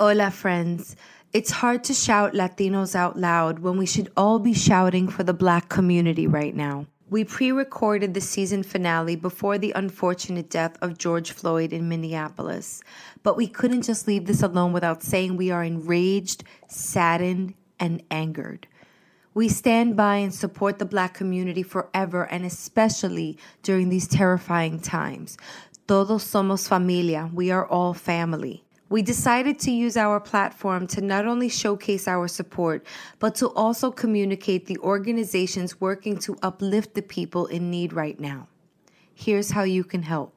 Hola, friends. It's hard to shout Latinos out loud when we should all be shouting for the black community right now. We pre recorded the season finale before the unfortunate death of George Floyd in Minneapolis, but we couldn't just leave this alone without saying we are enraged, saddened, and angered. We stand by and support the black community forever and especially during these terrifying times. Todos somos familia. We are all family. We decided to use our platform to not only showcase our support, but to also communicate the organizations working to uplift the people in need right now. Here's how you can help.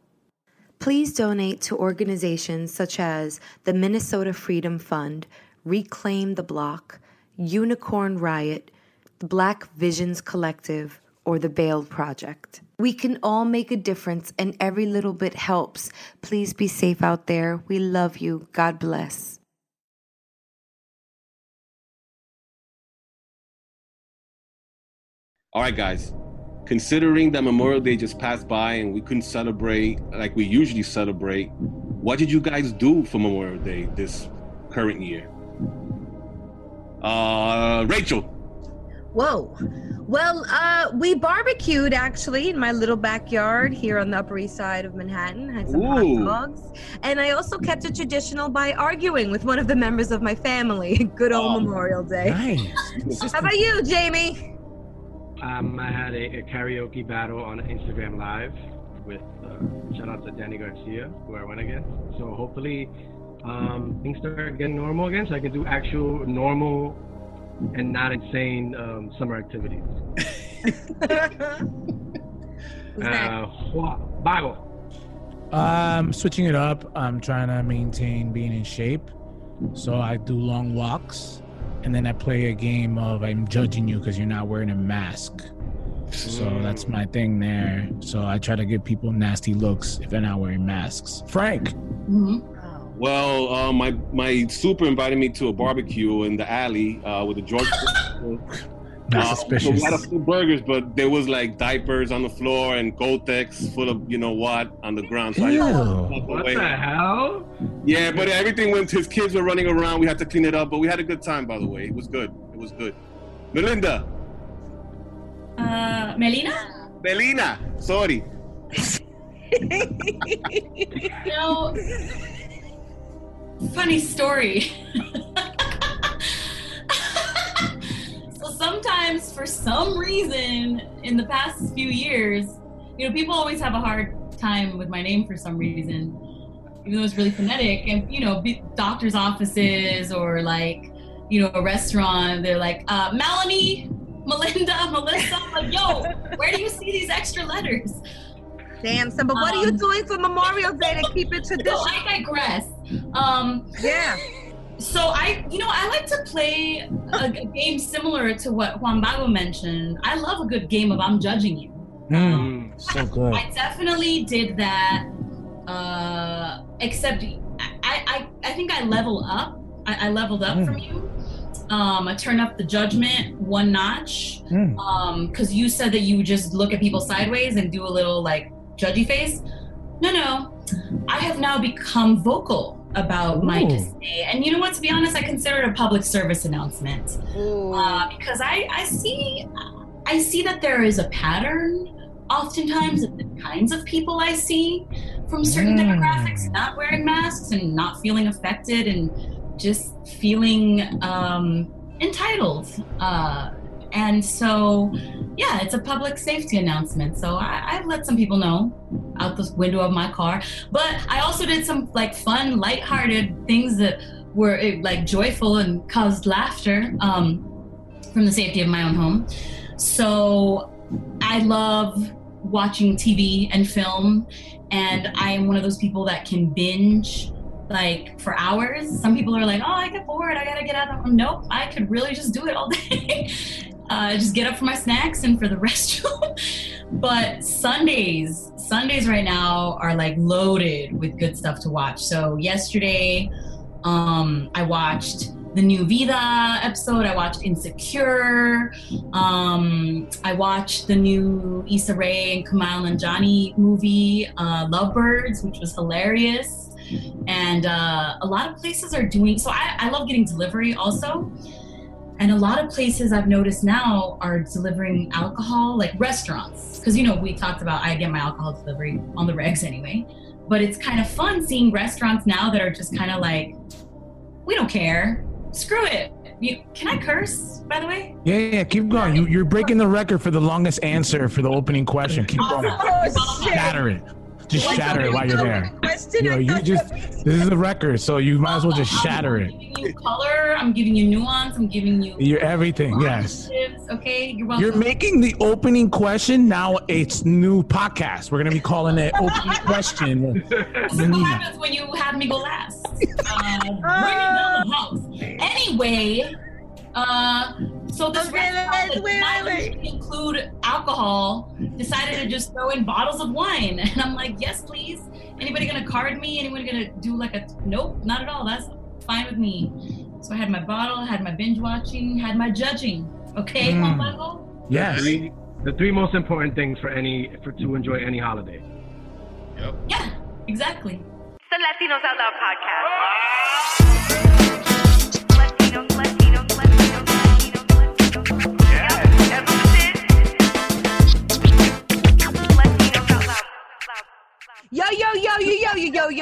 Please donate to organizations such as the Minnesota Freedom Fund, Reclaim the Block, Unicorn Riot, the Black Visions Collective, or the Bail Project. We can all make a difference, and every little bit helps. Please be safe out there. We love you. God bless. All right, guys. Considering that Memorial Day just passed by and we couldn't celebrate like we usually celebrate, what did you guys do for Memorial Day this current year? Uh, Rachel. Whoa. Well, uh, we barbecued actually in my little backyard here on the Upper East Side of Manhattan. Had some Ooh. hot dogs. And I also kept it traditional by arguing with one of the members of my family. Good old Oh, Memorial Day. Nice. How about you, Jamie? Um, I had a, a karaoke battle on Instagram Live with uh, shout out to Danny Garcia, who I went against. So hopefully um, things start getting normal again, so I can do actual normal and not insane um, summer activities. Who's next? Uh, Hua- Bago. Um, switching it up. I'm trying to maintain being in shape, so I do long walks, and then I play a game of I'm judging you because you're not wearing a mask. So that's my thing there. So I try to give people nasty looks if they're not wearing masks. Frank, Well, uh, my my super invited me to a barbecue in the alley uh, with the George. not Uh, suspicious. A lot of food burgers, but there was like diapers on the floor and Gotex full of you know what on the ground. So Ew. walked What away. the hell? Yeah, but everything went. His kids were running around. We had to clean it up, but we had a good time. By the way, it was good. It was good. Melinda, Uh, Melina? Melina, sorry. You know, funny story. so sometimes, for some reason, in the past few years, you know, people always have a hard time with my name for some reason, even though it's really phonetic. And you know, doctors' offices or like, you know, a restaurant, they're like, uh, Melanie, Melinda, Melissa. I'm like, yo, where do you see these extra letters? Damn, but what are you Um, doing for Memorial Day to keep it So traditional? I digress. Um, Yeah. so I, you know, I like to play a, a game similar to what Juan Bago mentioned. I love a good game of I'm judging you. Mm, so good. I definitely did that. Uh, except I, I, I think I level up. I, I leveled up Mm. from you. Um, I turned up the judgment one notch. Mm. Um, because you said that you would just look at people sideways and do a little like judgy face. No, no. I have now become vocal about my Ooh. Disney. And you know what? To be honest, I consider it a public service announcement uh, because I, I see I see that there is a pattern oftentimes of the kinds of people I see from certain Mm. demographics not wearing masks and not feeling affected and just feeling um, entitled. Uh, and so, yeah, it's a public safety announcement. So I, I've let some people know out the window of my car. But I also did some like fun, lighthearted things that were eh, like joyful and caused laughter um, from the safety of my own home. So I love watching TV and film, and I am one of those people that can binge like for hours. Some people are like, "Oh, I get bored. I gotta get out." of Nope, I could really just do it all day. Uh, just get up for my snacks and for the restroom. but Sundays, Sundays right now are like loaded with good stuff to watch. So yesterday, um, I watched the new Vida episode. I watched Insecure. Um, I watched the new Issa Rae and Kumail Nanjiani movie, uh, Lovebirds, which was hilarious. And uh, a lot of places are doing so. I, I love getting delivery also. And a lot of places I've noticed now are delivering alcohol, like restaurants. Because, you know, we talked about I get my alcohol delivery on the regs anyway. But it's kind of fun seeing restaurants now that are just kind of like, we don't care. Screw it. You, can I curse, by the way? Yeah, yeah, keep going. You, you're breaking the record for the longest answer for the opening question. Keep going. Oh, shit. Shatter it. Just shatter it while you're there. Question, You know, you just this is a record, so you might as well just shatter I'm shatter it. giving you color. I'm giving you nuance. I'm giving you. You're everything. Yes. Okay, you're welcome. You're making the opening question now. It's new podcast. We're gonna be calling it opening question. This is what happens when you have me go last. Uh, down the house. Anyway, uh, so this Okay, restaurant wait, that wait, not wait, include alcohol decided to just throw in bottles of wine, and I'm like, yes, please. Anybody gonna card me? Anyone gonna do like a nope? Not at all. That's fine with me. So I had my bottle, had my binge watching, had my judging. Okay, Mm. Juan Pablo? Yes. Three, the three most important things for any for to enjoy any holiday. Yep. Yeah, exactly. The Latinos Out Loud podcast.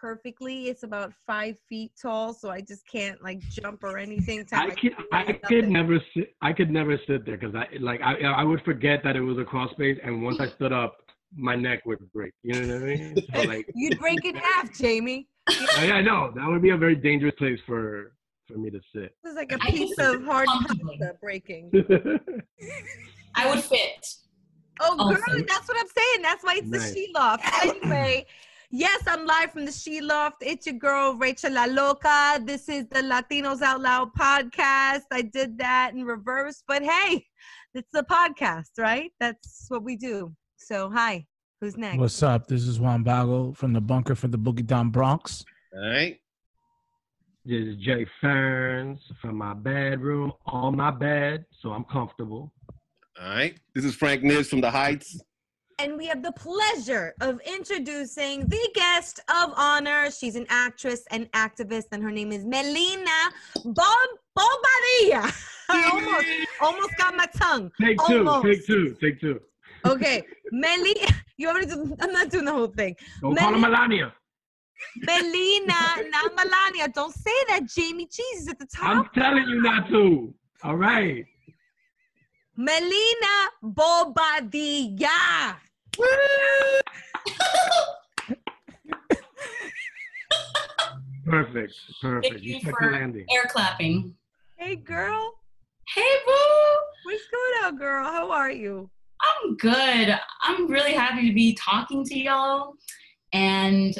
perfectly. It's about five feet tall, so I just can't like jump or anything. Tap I my could feet, I nothing. could never sit I could never sit there because I like I I would forget that it was a cross space and once I stood up my neck would break. You know what I mean? So like You'd break in half, Jamie. I, I know that would be a very dangerous place for for me to sit. This is like a I can piece of hard comfortably. pasta breaking. I would fit. Oh, girl, that's what I'm saying. That's why it's Nice. the She Loft. Anyway, yes, I'm live from the She Loft. It's your girl, Rachel La Loca. This is the Latinos Out Loud podcast. I did that in reverse, but hey, it's a podcast, right? That's what we do. So, hi, who's next? What's up? This is Juan Bago from the bunker for the Boogie Down Bronx. All right. This is Jay Ferns from my bedroom on my bed, so I'm comfortable. All right. This is Frank Niz from the Heights. And we have the pleasure of introducing the guest of honor. She's an actress and activist, and her name is Melina Bob Bobadilla. I almost, almost got my tongue. Take two, Almost. take two, take two. Okay, Meli, you to do? I'm not doing the whole thing. Don't call her Melania. Melina, not Melania. Don't say that. Jamie Cheese is at the top. I'm telling you not to. All right. Melina Bobadilla. Perfect. Perfect. Thank you You for landing. air clapping. Hey, girl. Hey, boo! What's going on, girl? How are you? I'm good. I'm really happy to be talking to y'all. And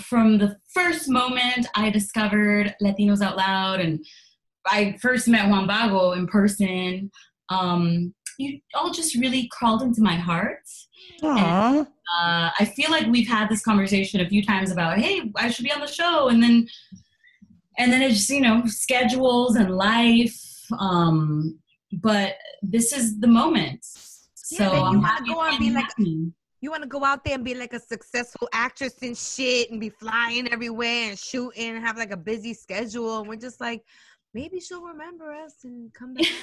from the first moment I discovered Latinos Out Loud and I first met Juan Bago in person, um, you all just really crawled into my heart. Aw. Uh, I feel like we've had this conversation a few times about, hey, I should be on the show, and then, and then it's you know schedules and life. Um, but this is the moment. So Yeah, then you I'm wanna happy go and be like- happening. You want to go out there and be like a successful actress and shit and be flying everywhere and shooting and have like a busy schedule. And we're just like, maybe she'll remember us and come back.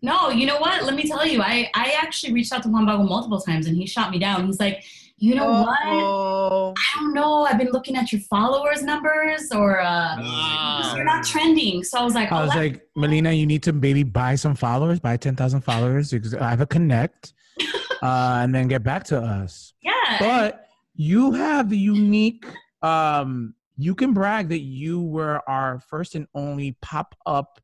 No, you know what? Let me tell you, I, I actually reached out to Juan Bago multiple times and he shot me down. He's like, you know what? Oh, I don't know. I've been looking at your followers numbers or uh, you're not trending. So I was like, I oh, was that- like, Melina, you need to maybe buy some followers, buy 10,000 followers because I have a connect, uh, and then get back to us. yeah. But you have the unique, um, you can brag that you were our first and only pop up,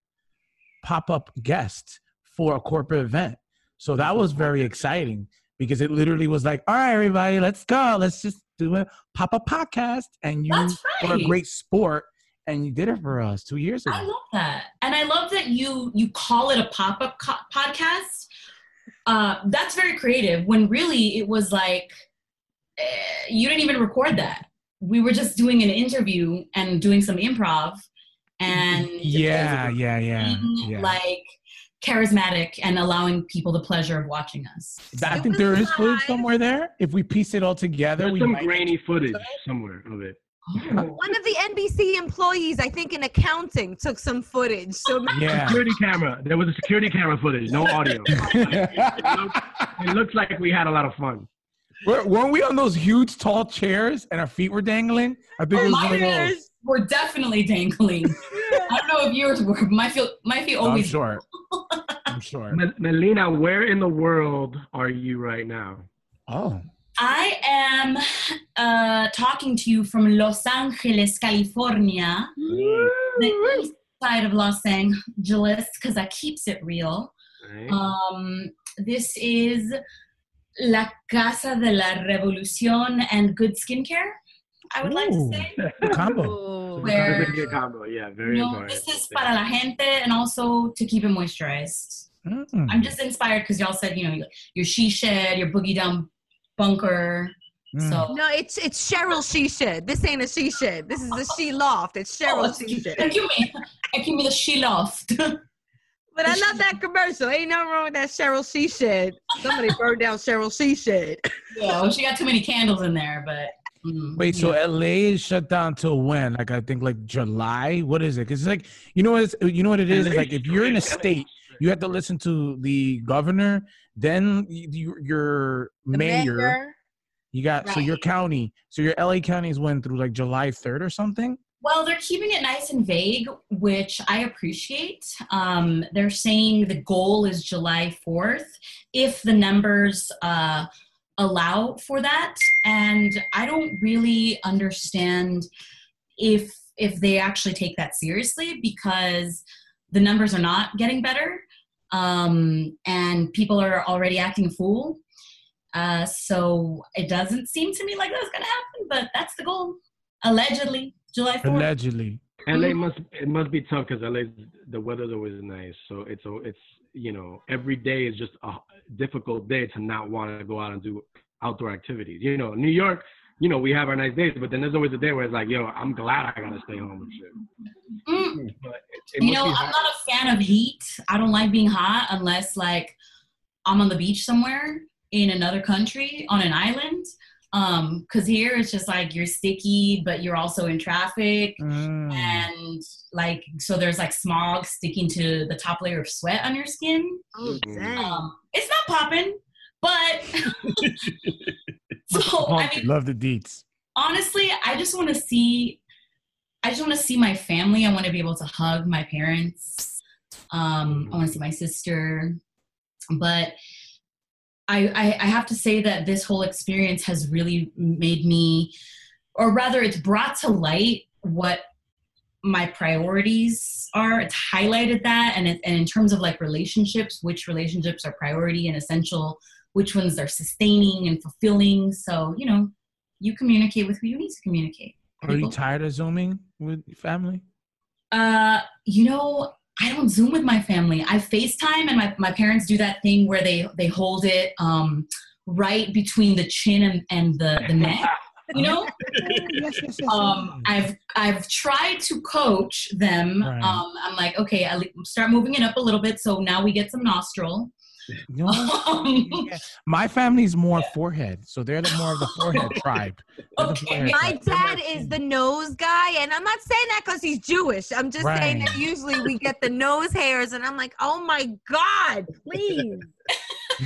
pop up guest for a corporate event. So that was very exciting because it literally was like, all right, everybody, let's go. Let's just do a pop up podcast. And you That's were a great sport and you did it for us two years ago. I love that, and I love that you you call it a pop up co- podcast. Uh, that's very creative. When really it was like eh, you didn't even record that. We were just doing an interview and doing some improv, and Yeah, yeah, yeah, yeah. like charismatic and allowing people the pleasure of watching us. I It think was there is footage somewhere there. If we piece it all together, There's we some might. grainy footage somewhere of it. Oh, one of the NBC employees, I think in accounting, took some footage. So Yeah. Security camera. There was a security camera footage, no audio. it, looks, it looks like we had a lot of fun. Were- Weren't we on those huge tall chairs and our feet were dangling? I think it was one of those. We're definitely dangling. I don't know if yours were. My feet, my feet always. I'm always. sure. I'm sure. Melina, where in the world are you right now? Oh. I am uh, talking to you from Los Angeles, California, the east side of Los Angeles, because I keeps it real. Right? Um, this is La Casa de la Revolución and Good Skincare. I would like to say. The combo. Oh. Where- Very good combo. Yeah, very No, important. this is para la gente and also to keep it moisturized. Mm. I'm just inspired because y'all said, you know, your she shed, your boogie down bunker. Mm. So No, it's it's Cheryl She Shed. This ain't a She Shed. This is a She Loft. It's Oh, Cheryl excuse- She Shed. excuse me. Excuse me, the she loft. But I love that commercial. Ain't nothing wrong with that Cheryl She Shed. Somebody burned down Cheryl She Shed. yeah, well, she got too many candles in there, but. mm, Wait, so. LA is shut down till when? Like I think like July. What is it? Because it's like you know what it's, you know what it is. It's like if you're in a state, you have to listen to the governor. Then you, you, your The mayor, You got so your county. So your LA counties went through like July third or something. Well, they're keeping it nice and vague, which I appreciate. Um, they're saying the goal is July 4th if the numbers uh, allow for that. And I don't really understand if if they actually take that seriously because the numbers are not getting better um, and people are already acting a fool. Uh, so it doesn't seem to me like that's going to happen, but that's the goal. Allegedly, July 4th. Allegedly. LA Mhm. must it must be tough because LA the weather's always nice, so it's a- it's you know every day is just a difficult day to not want to go out and do outdoor activities. You know, New York, you know we have our nice days, but then there's always a day where it's like, yo, I'm glad I gotta stay home and shit. Mm, But it, it you know, I'm not a fan of heat. I don't like being hot unless like I'm on the beach somewhere in another country on an island. Um, cause here it's just like you're sticky, but you're also in traffic. Mm. And like, so there's like smog sticking to the top layer of sweat on your skin. Oh, Mhm. dang. Um, it's not popping, but so I mean, Love the deets. honestly, I just want to see. I just want to see my family. I want to be able to hug my parents. Um, I want to see my sister, but I, I I have to say that this whole experience has really made me, or rather, it's brought to light what my priorities are. It's highlighted that, and it, and in terms of like relationships, which relationships are priority and essential, which ones are sustaining and fulfilling. So you know, you communicate with who you need to communicate. Are you tired of zooming with your family? Uh, you know, I don't Zoom with my family. I FaceTime, and my, my parents do that thing where they they hold it um, right between the chin and, and the, the neck. You know, yes, yes, yes. um, I've I've tried to coach them. Right. Um, I'm like, okay, I'll start moving it up a little bit. So now we get some nostril. No, yeah. My family's more forehead, so they're the more of the forehead tribe. They're the Okay. forehead My tribe. dad is the nose guy, and I'm not saying that because he's Jewish. I'm just saying that usually we get the nose hairs, and I'm like, oh my God, please.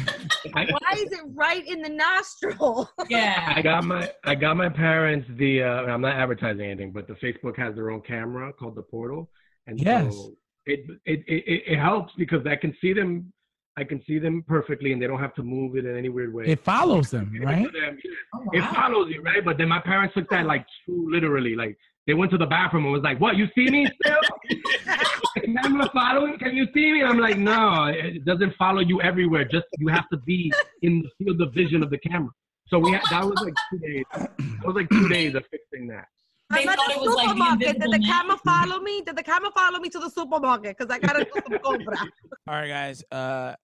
Why is it right in the nostril? yeah. I got my I got my parents the uh, I'm not advertising anything, but the Facebook has their own camera called the Portal, and Yes. so it, it it it it helps because I can see them. I can see them perfectly, and they don't have to move it in any weird way. It follows them, Give it right? them, yeah. Oh, It follows you, right? But then my parents took that like too literally. Like they went to the bathroom and was like, "What? You see me still? the camera following? Can you see me?" And I'm like, "No, it doesn't follow you everywhere. Just you have to be in the field of vision of the camera." So we had, that was like two days. That was like two days of fixing that. They I'm at thought the it was like the supermarket. Did invisible the man. camera follow me? Did the camera follow me to the supermarket? Because I gotta do some compra. All right, guys. Uh,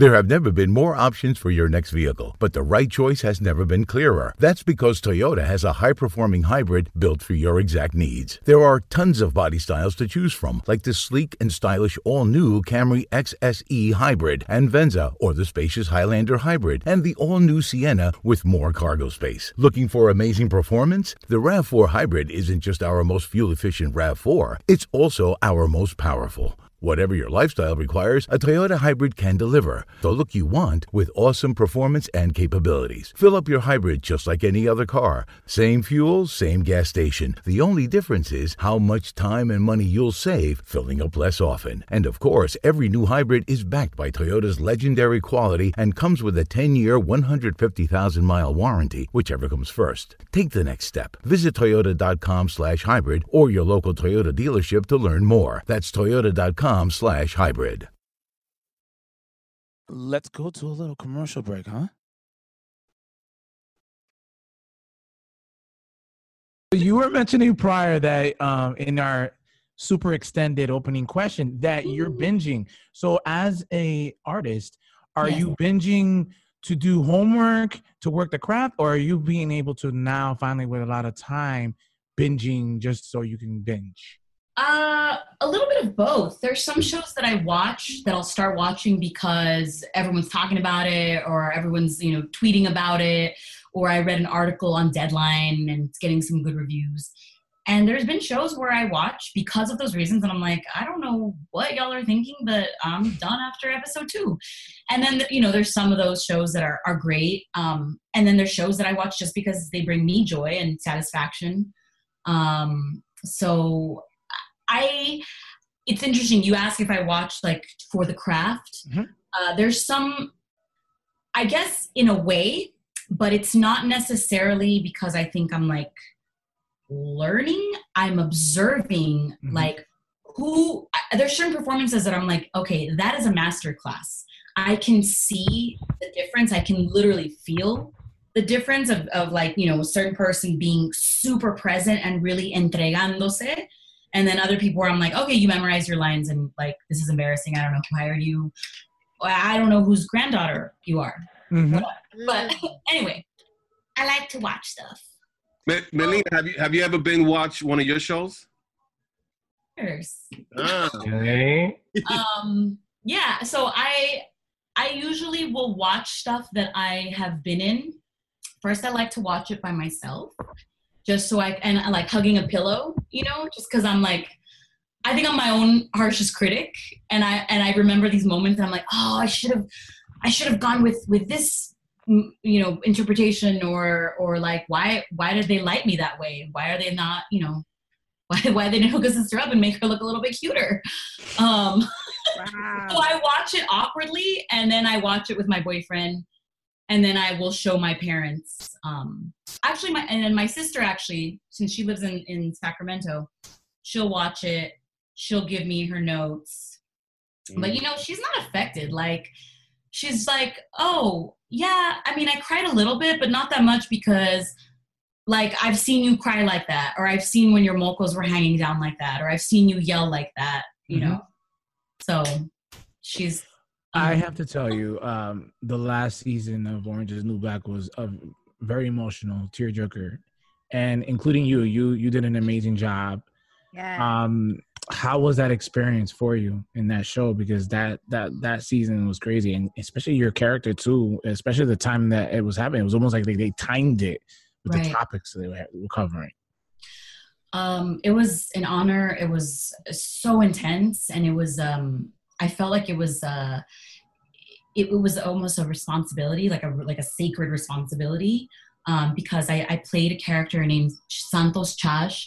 There have never been more options for your next vehicle, but the right choice has never been clearer. That's because Toyota has a high performing hybrid built for your exact needs. There are tons of body styles to choose from, like the sleek and stylish all new Camry XSE Hybrid and Venza, or the spacious Highlander Hybrid, and the all new Sienna with more cargo space. Looking for amazing performance? The RAV4 Hybrid isn't just our most fuel efficient RAV4, it's also our most powerful. Whatever your lifestyle requires, a Toyota hybrid can deliver. The look you want with awesome performance and capabilities. Fill up your hybrid just like any other car. Same fuel, same gas station. The only difference is how much time and money you'll save filling up less often. And of course, every new hybrid is backed by Toyota's legendary quality and comes with a 10-year, 150,000-mile warranty, whichever comes first. Take the next step. Visit toyota.com slash hybrid or your local Toyota dealership to learn more. That's toyota.com slash hybrid. let's go to a little commercial break, huh? You were mentioning prior that um, in our super extended opening question that you're binging. So, as a artist, are Yes. you binging to do homework to work the craft, or are you being able to now finally with a lot of time binging just so you can binge? Uh, a little bit of both. There's some shows that I watch that I'll start watching because everyone's talking about it or everyone's, you know, tweeting about it or I read an article on Deadline and it's getting some good reviews. And there's been shows where I watch because of those reasons and I'm like, I don't know what y'all are thinking, but I'm done after episode 2. And then you know, there's some of those shows that are are great. Um and then there's shows that I watch just because they bring me joy and satisfaction. Um so I it's interesting. You ask if I watch like for the craft. Mhm. Uh, there's some, I guess, in a way, but it's not necessarily because I think I'm like learning. I'm observing Mhm. like who. There's certain performances that I'm like, okay, that is a master class. I can see the difference. I can literally feel the difference of, of like you know a certain person being super present and really entregándose and then other people where i'm like okay you memorize your lines and like this is embarrassing. I don't know who hired you. I don't know whose granddaughter you are. Mhm. but anyway i like to watch stuff. Me- Melina, have you have you ever been watch one of your shows? Cheers. Ah, Okay. um yeah so i i usually will watch stuff that i have been in. First i like to watch it by myself just so i and like hugging a pillow you know just because i'm like i think i'm my own harshest critic. And i and i remember these moments and i'm like oh i should have i should have gone with with this you know interpretation or or like why why did they like me that way? Why are they not you know why why they didn't hook a sister up and make her look a little bit cuter? Um so I watch it awkwardly, and then I watch it with my boyfriend, and then I will show my parents. Um, actually, my and then my sister actually, since she lives in in Sacramento, she'll watch it. She'll give me her notes, but you know she's not affected. Like she's like, oh yeah, I mean I cried a little bit, but not that much because like I've seen you cry like that, or I've seen when your mocos were hanging down like that, or I've seen you yell like that, you Mhm. know. So she's I um, have to tell you, um, the last season of Orange is New Black was a very emotional, tearjerker, and including you, you you did an amazing job. Yeah. Um, how was that experience for you in that show? Because that that that season was crazy, and especially your character too. Especially the time that it was happening, it was almost like they, they timed it with the topics they were, were covering. um it was an honor it was so intense and it was um i felt like it was uh it, was almost a responsibility like a like a sacred responsibility um because i i played a character named santos chash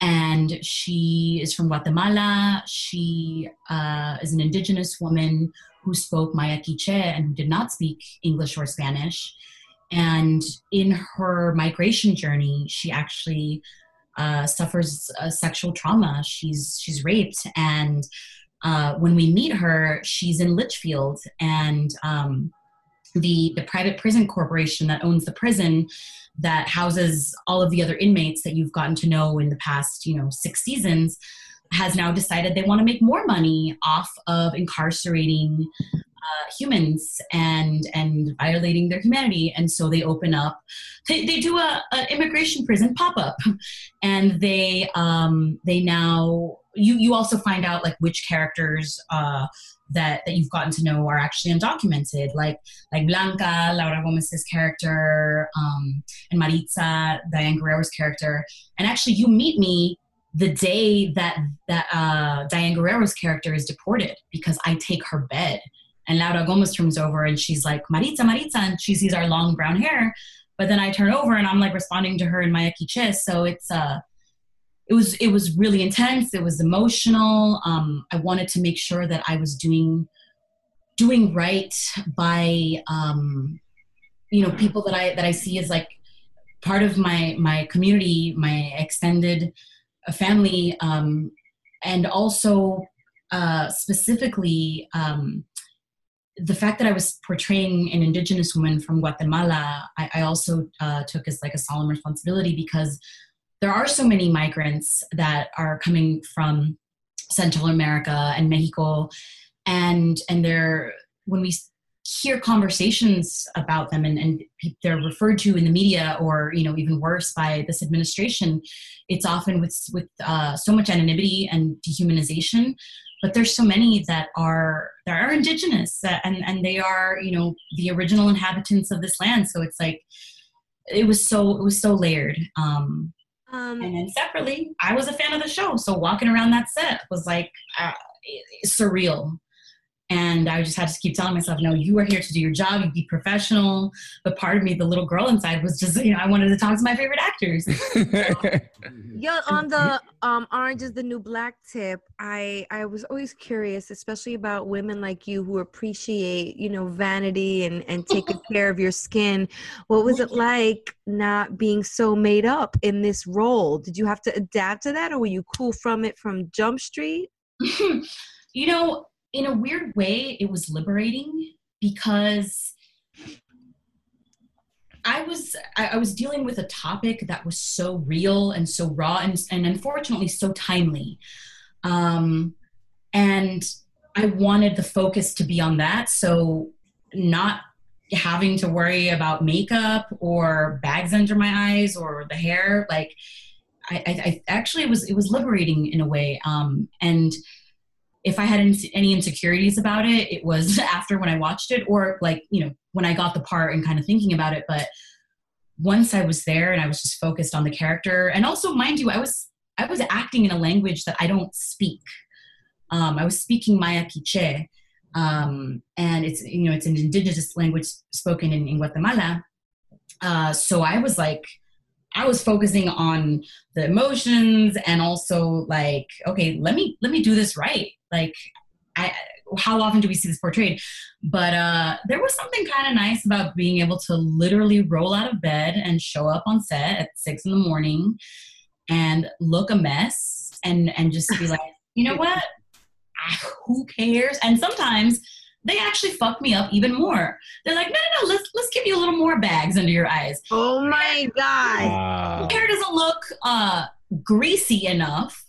and she is from guatemala she uh is an indigenous woman who spoke maya quiche and who did not speak english or spanish and in her migration journey she actually uh, suffers uh, sexual trauma. She's she's raped, and uh, when we meet her, she's in Litchfield, and um, the the private prison corporation that owns the prison that houses all of the other inmates that you've gotten to know in the past, you know, six seasons, has now decided they want to make more money off of incarcerating uh, humans and and violating their humanity. And so they open up they, they do a an immigration prison pop-up. And they um they now you you also find out like which characters uh that that you've gotten to know are actually undocumented. Like like blanca laura gomez's character um and maritza diane guerrero's character. And actually you meet me the day that that uh diane guerrero's character is deported because i take her bed and Laura Gomez turns over and she's like, Maritza, Maritza, and she sees our long brown hair. But then I turn over and I'm like responding to her in Maya Quiche. So it's uh it was it was really intense. It was emotional. Um, I wanted to make sure that I was doing doing right by um, you know people that I that I see as like part of my my community, my extended uh, family, um, and also uh, specifically um, the fact that I was portraying an indigenous woman from Guatemala, I, I also uh, took as like a solemn responsibility because there are so many migrants that are coming from Central America and Mexico, and and they're when we hear conversations about them and, and they're referred to in the media or you know even worse by this administration it's often with with uh, so much anonymity and dehumanization but there's so many that are that are indigenous uh, and and they are you know the original inhabitants of this land. So it's like it was so it was so layered. Um Um, and then separately i was a fan of the show. So walking around that set was like uh, surreal and i just had to keep telling myself no you are here to do your job you be professional but part of me the little girl inside was just you know i wanted to talk to my favorite actors Yo, on the um Orange is the New Black tip, I I was always curious, especially about women like you who appreciate, you know, vanity and and taking care of your skin. What was it like not being so made up in this role? Did you have to adapt to that or were you cool from it from Jump Street? you know, in a weird way, it was liberating because I was I, was dealing with a topic that was so real and so raw and, and unfortunately so timely. Um, and I wanted the focus to be on that. So not having to worry about makeup or bags under my eyes or the hair, like I, I, I actually it was it was liberating in a way. Um, and if I had any insecurities about it, it was after when I watched it, or like you know when I got the part and kind of thinking about it. But once I was there and I was just focused on the character, and also mind you, I was I was acting in a language that I don't speak. Um, I was speaking Maya Quiche, um, and it's you know it's an indigenous language spoken in, in Guatemala. Uh, so I was like, I was focusing on the emotions and also like, okay, let me let me do this right. Like, I how often do we see this portrayed? But uh, there was something kind of nice about being able to literally roll out of bed and show up on set at six in the morning and look a mess and and just be like, you know what? Ah, Who cares? And sometimes they actually fuck me up even more. They're like, no, no, no, let's let's give you a little more bags under your eyes. Oh my god. Wow. Hair doesn't look uh, greasy enough.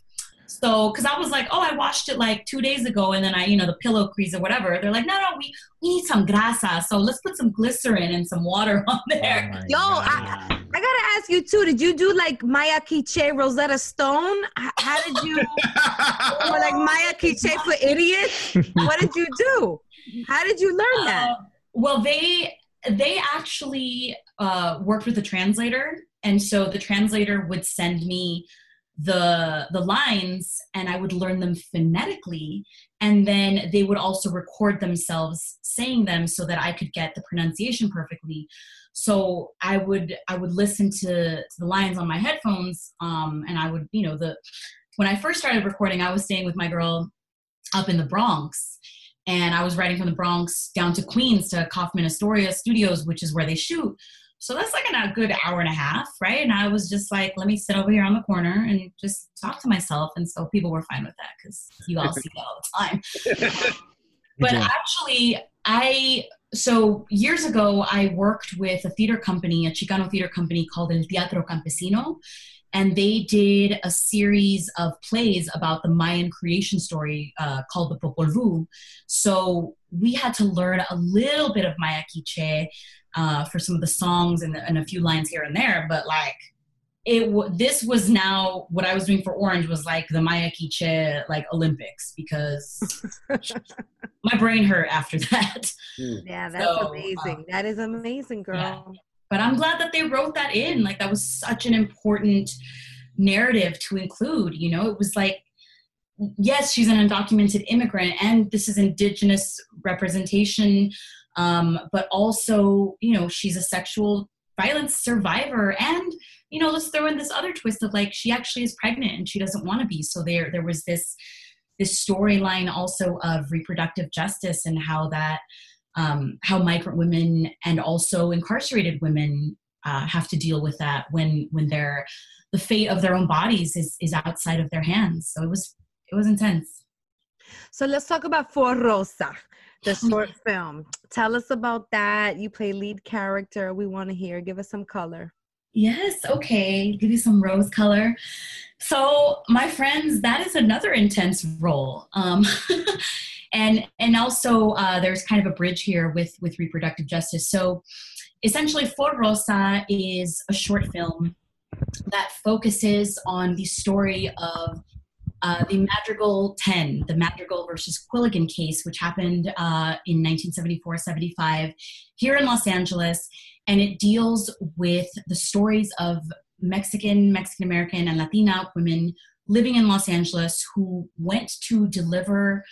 So, because I was like, oh, I washed it like two days ago, and then I, you know, the pillow crease or whatever. They're like, no, no, we, we need some grasa, so let's put some glycerin and some water on there. Oh my Yo, I, I gotta ask you too. Did you do like Maya Quiche Rosetta Stone? How did you, or like Maya Quiche for idiots? What did you do? How did you learn that? Uh, well, they they actually uh, worked with a translator, and so the translator would send me the the lines, and I would learn them phonetically, and then they would also record themselves saying them so that I could get the pronunciation perfectly. So I would I would listen to, to the lines on my headphones, um, and I would you know the when I first started recording, I was staying with my girl up in the Bronx and I was writing from the Bronx down to Queens to Kaufman Astoria Studios, which is where they shoot. So that's like a good hour and a half, right? And I was just like, let me sit over here on the corner and just talk to myself. And so people were fine with that because you all see that all the time. but Yeah. actually, I so years ago I worked with a theater company, a Chicano theater company called El Teatro Campesino, and they did a series of plays about the Mayan creation story uh, called the Popol Vuh. So we had to learn a little bit of Maya Quiche uh, for some of the songs and, and a few lines here and there, but like it w- this was now what I was doing for Orange was like the Maya Quiche like Olympics because my brain hurt after that. Yeah, that's So, amazing. that is amazing, girl. yeah. But I'm glad that they wrote that in. Like that was such an important narrative to include. You know, it was like, yes, she's an undocumented immigrant, and this is indigenous representation, um, but also, you know, she's a sexual violence survivor, and you know, let's throw in this other twist of like she actually is pregnant and she doesn't want to be. So there, there was this this storyline also of reproductive justice and how that um, how migrant women and also incarcerated women uh, have to deal with that when when their the fate of their own bodies is is outside of their hands. So it was it was intense. So let's talk about For Rosa, the short film. Tell us about that. You play lead character. We want to hear. Give us some color. Yes, okay. Give you some rose color. So, my friends, that is another intense role. Um, and and also uh, there's kind of a bridge here with with reproductive justice. So, essentially, For Rosa is a short film that focuses on the story of uh, the Madrigal 10, the Madrigal versus Quilligan case, which happened uh, in 1974 75 here in Los Angeles. And it deals with the stories of Mexican, Mexican American, and Latina women living in Los Angeles who went to deliver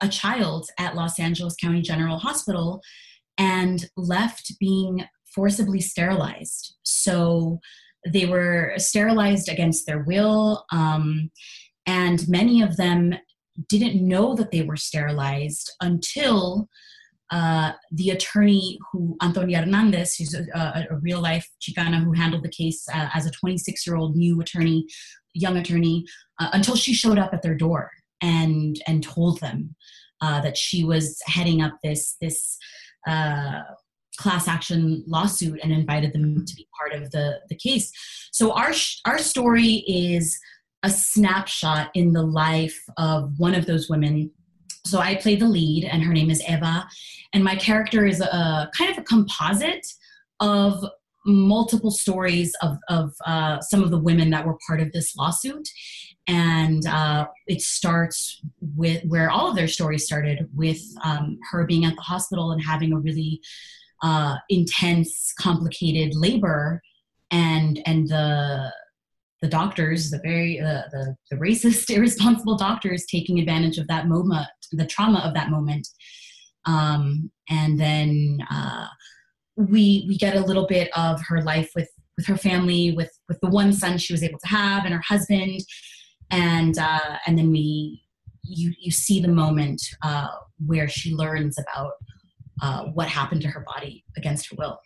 a child at Los Angeles County General Hospital and left being forcibly sterilized. So they were sterilized against their will. Um, and many of them didn't know that they were sterilized until uh, the attorney who Antonia Hernandez, who's a, a, a real life Chicana who handled the case uh, as a 26 year old new attorney, young attorney, uh, until she showed up at their door and and told them uh, that she was heading up this this uh, class action lawsuit and invited them to be part of the the case. So our our story is a snapshot in the life of one of those women. So I play the lead, and her name is Eva, and my character is a kind of a composite of multiple stories of, of uh, some of the women that were part of this lawsuit and uh, it starts with where all of their stories started with um, her being at the hospital and having a really uh, intense complicated labor and and the the doctors the very uh, the, the racist irresponsible doctors taking advantage of that moment the trauma of that moment. Um, and then uh, we we get a little bit of her life with with her family with with the one son she was able to have and her husband. And uh, and then we you you see the moment uh, where she learns about uh, what happened to her body against her will.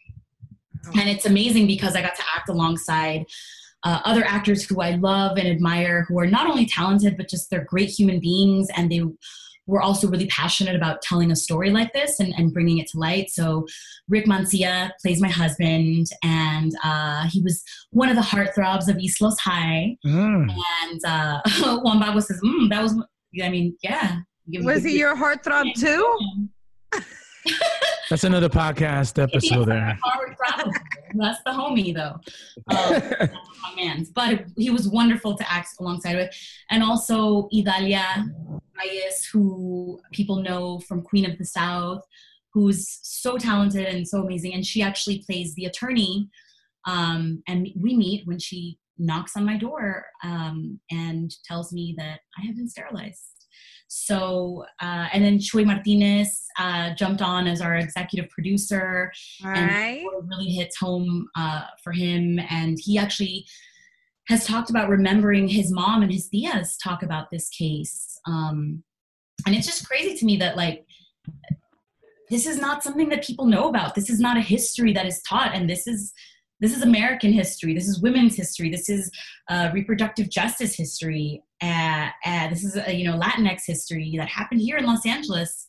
And it's amazing because i got to act alongside uh, other actors who i love and admire who are not only talented but just they're great human beings and they we're also really passionate about telling a story like this and, and bringing it to light. So Rick Mancia plays my husband, and uh, he was one of the heartthrobs of East Los High. Mm. And uh, Juan Bago says, mm, "That was, I mean, yeah." Was he your heartthrob too? That's another podcast episode there. That's the homie, though. Um, my man's. But he was wonderful to act alongside with. And also Idalia Reyes, who people know from Queen of the South, who's so talented and so amazing. And she actually plays the attorney. Um, and we meet when she knocks on my door um, and tells me that I have been sterilized. So, uh, and then Chuy Martinez uh, jumped on as our executive producer. All and right. it really hits home uh, for him. And he actually has talked about remembering his mom and his tias talk about this case. Um, and it's just crazy to me that, like, this is not something that people know about. This is not a history that is taught. And this is this is American history. This is women's history. This is uh, reproductive justice history. Uh, uh, this is uh, you know Latinx history that happened here in Los Angeles.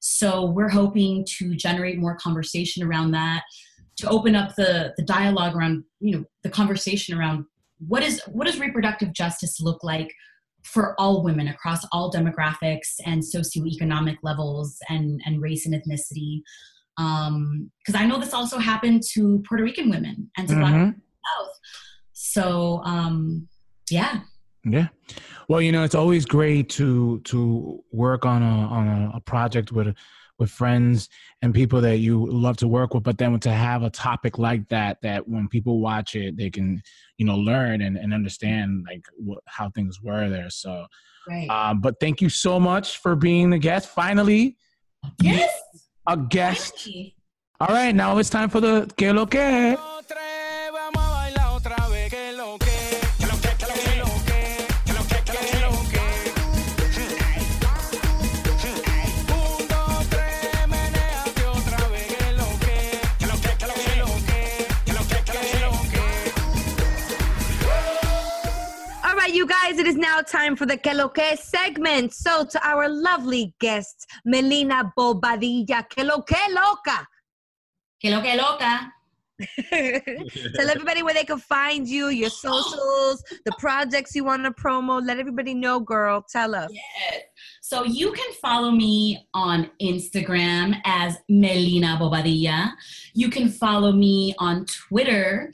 So we're hoping to generate more conversation around that, to open up the the dialogue around you know the conversation around what is what does reproductive justice look like for all women across all demographics and socioeconomic levels and and race and ethnicity because I know this also happened to Puerto Rican women and to Black Mhm. women South. So, um, yeah. Yeah. Well, you know, it's always great to to work on a on a, a project with with friends and people that you love to work with, but then to have a topic like that, that when people watch it, they can, you know, learn and, and understand like what, how things were there. So, Right. um, but thank you so much for being the guest. Finally, yes. A guest. All right, now it's time for the que lo que. It is now time for the Que Lo Que segment. So, to our lovely guest, Melinna Bobadilla, Que Lo Que Loca. Que lo que loca. Tell everybody where they can find you, your socials, the projects you want to promo. Let everybody know, girl. Tell us. Yes. So you can follow me on Instagram as Melinna Bobadilla. You can follow me on Twitter,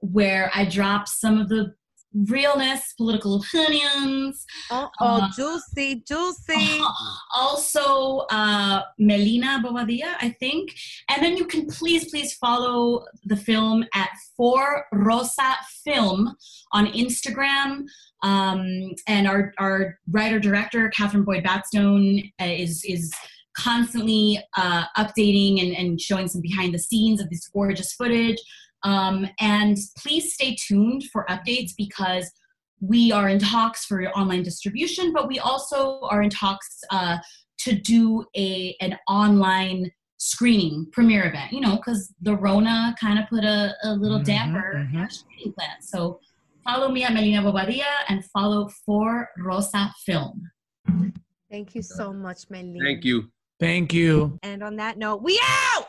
where I drop some of the realness, political opinions. Oh, oh Uh, juicy, juicy. also uh, Melinna Bobadilla, I think. And then you can please, please follow the film at For Rosa Film on Instagram. Um, and our, our writer director, Catherine Boyd Batstone, uh, is is constantly uh, updating and, and showing some behind the scenes of this gorgeous footage. Um, and please stay tuned for updates because we are in talks for online distribution, but we also are in talks uh, to do a an online screening premiere event. You know, because the Rona kind of put a, a little Mhm, damper in mhm. our screening plan. So follow me at Melinna Bobadilla and follow for Rosa Film. Thank you so much, Melinna. Thank you. Thank you. And on that note, we out.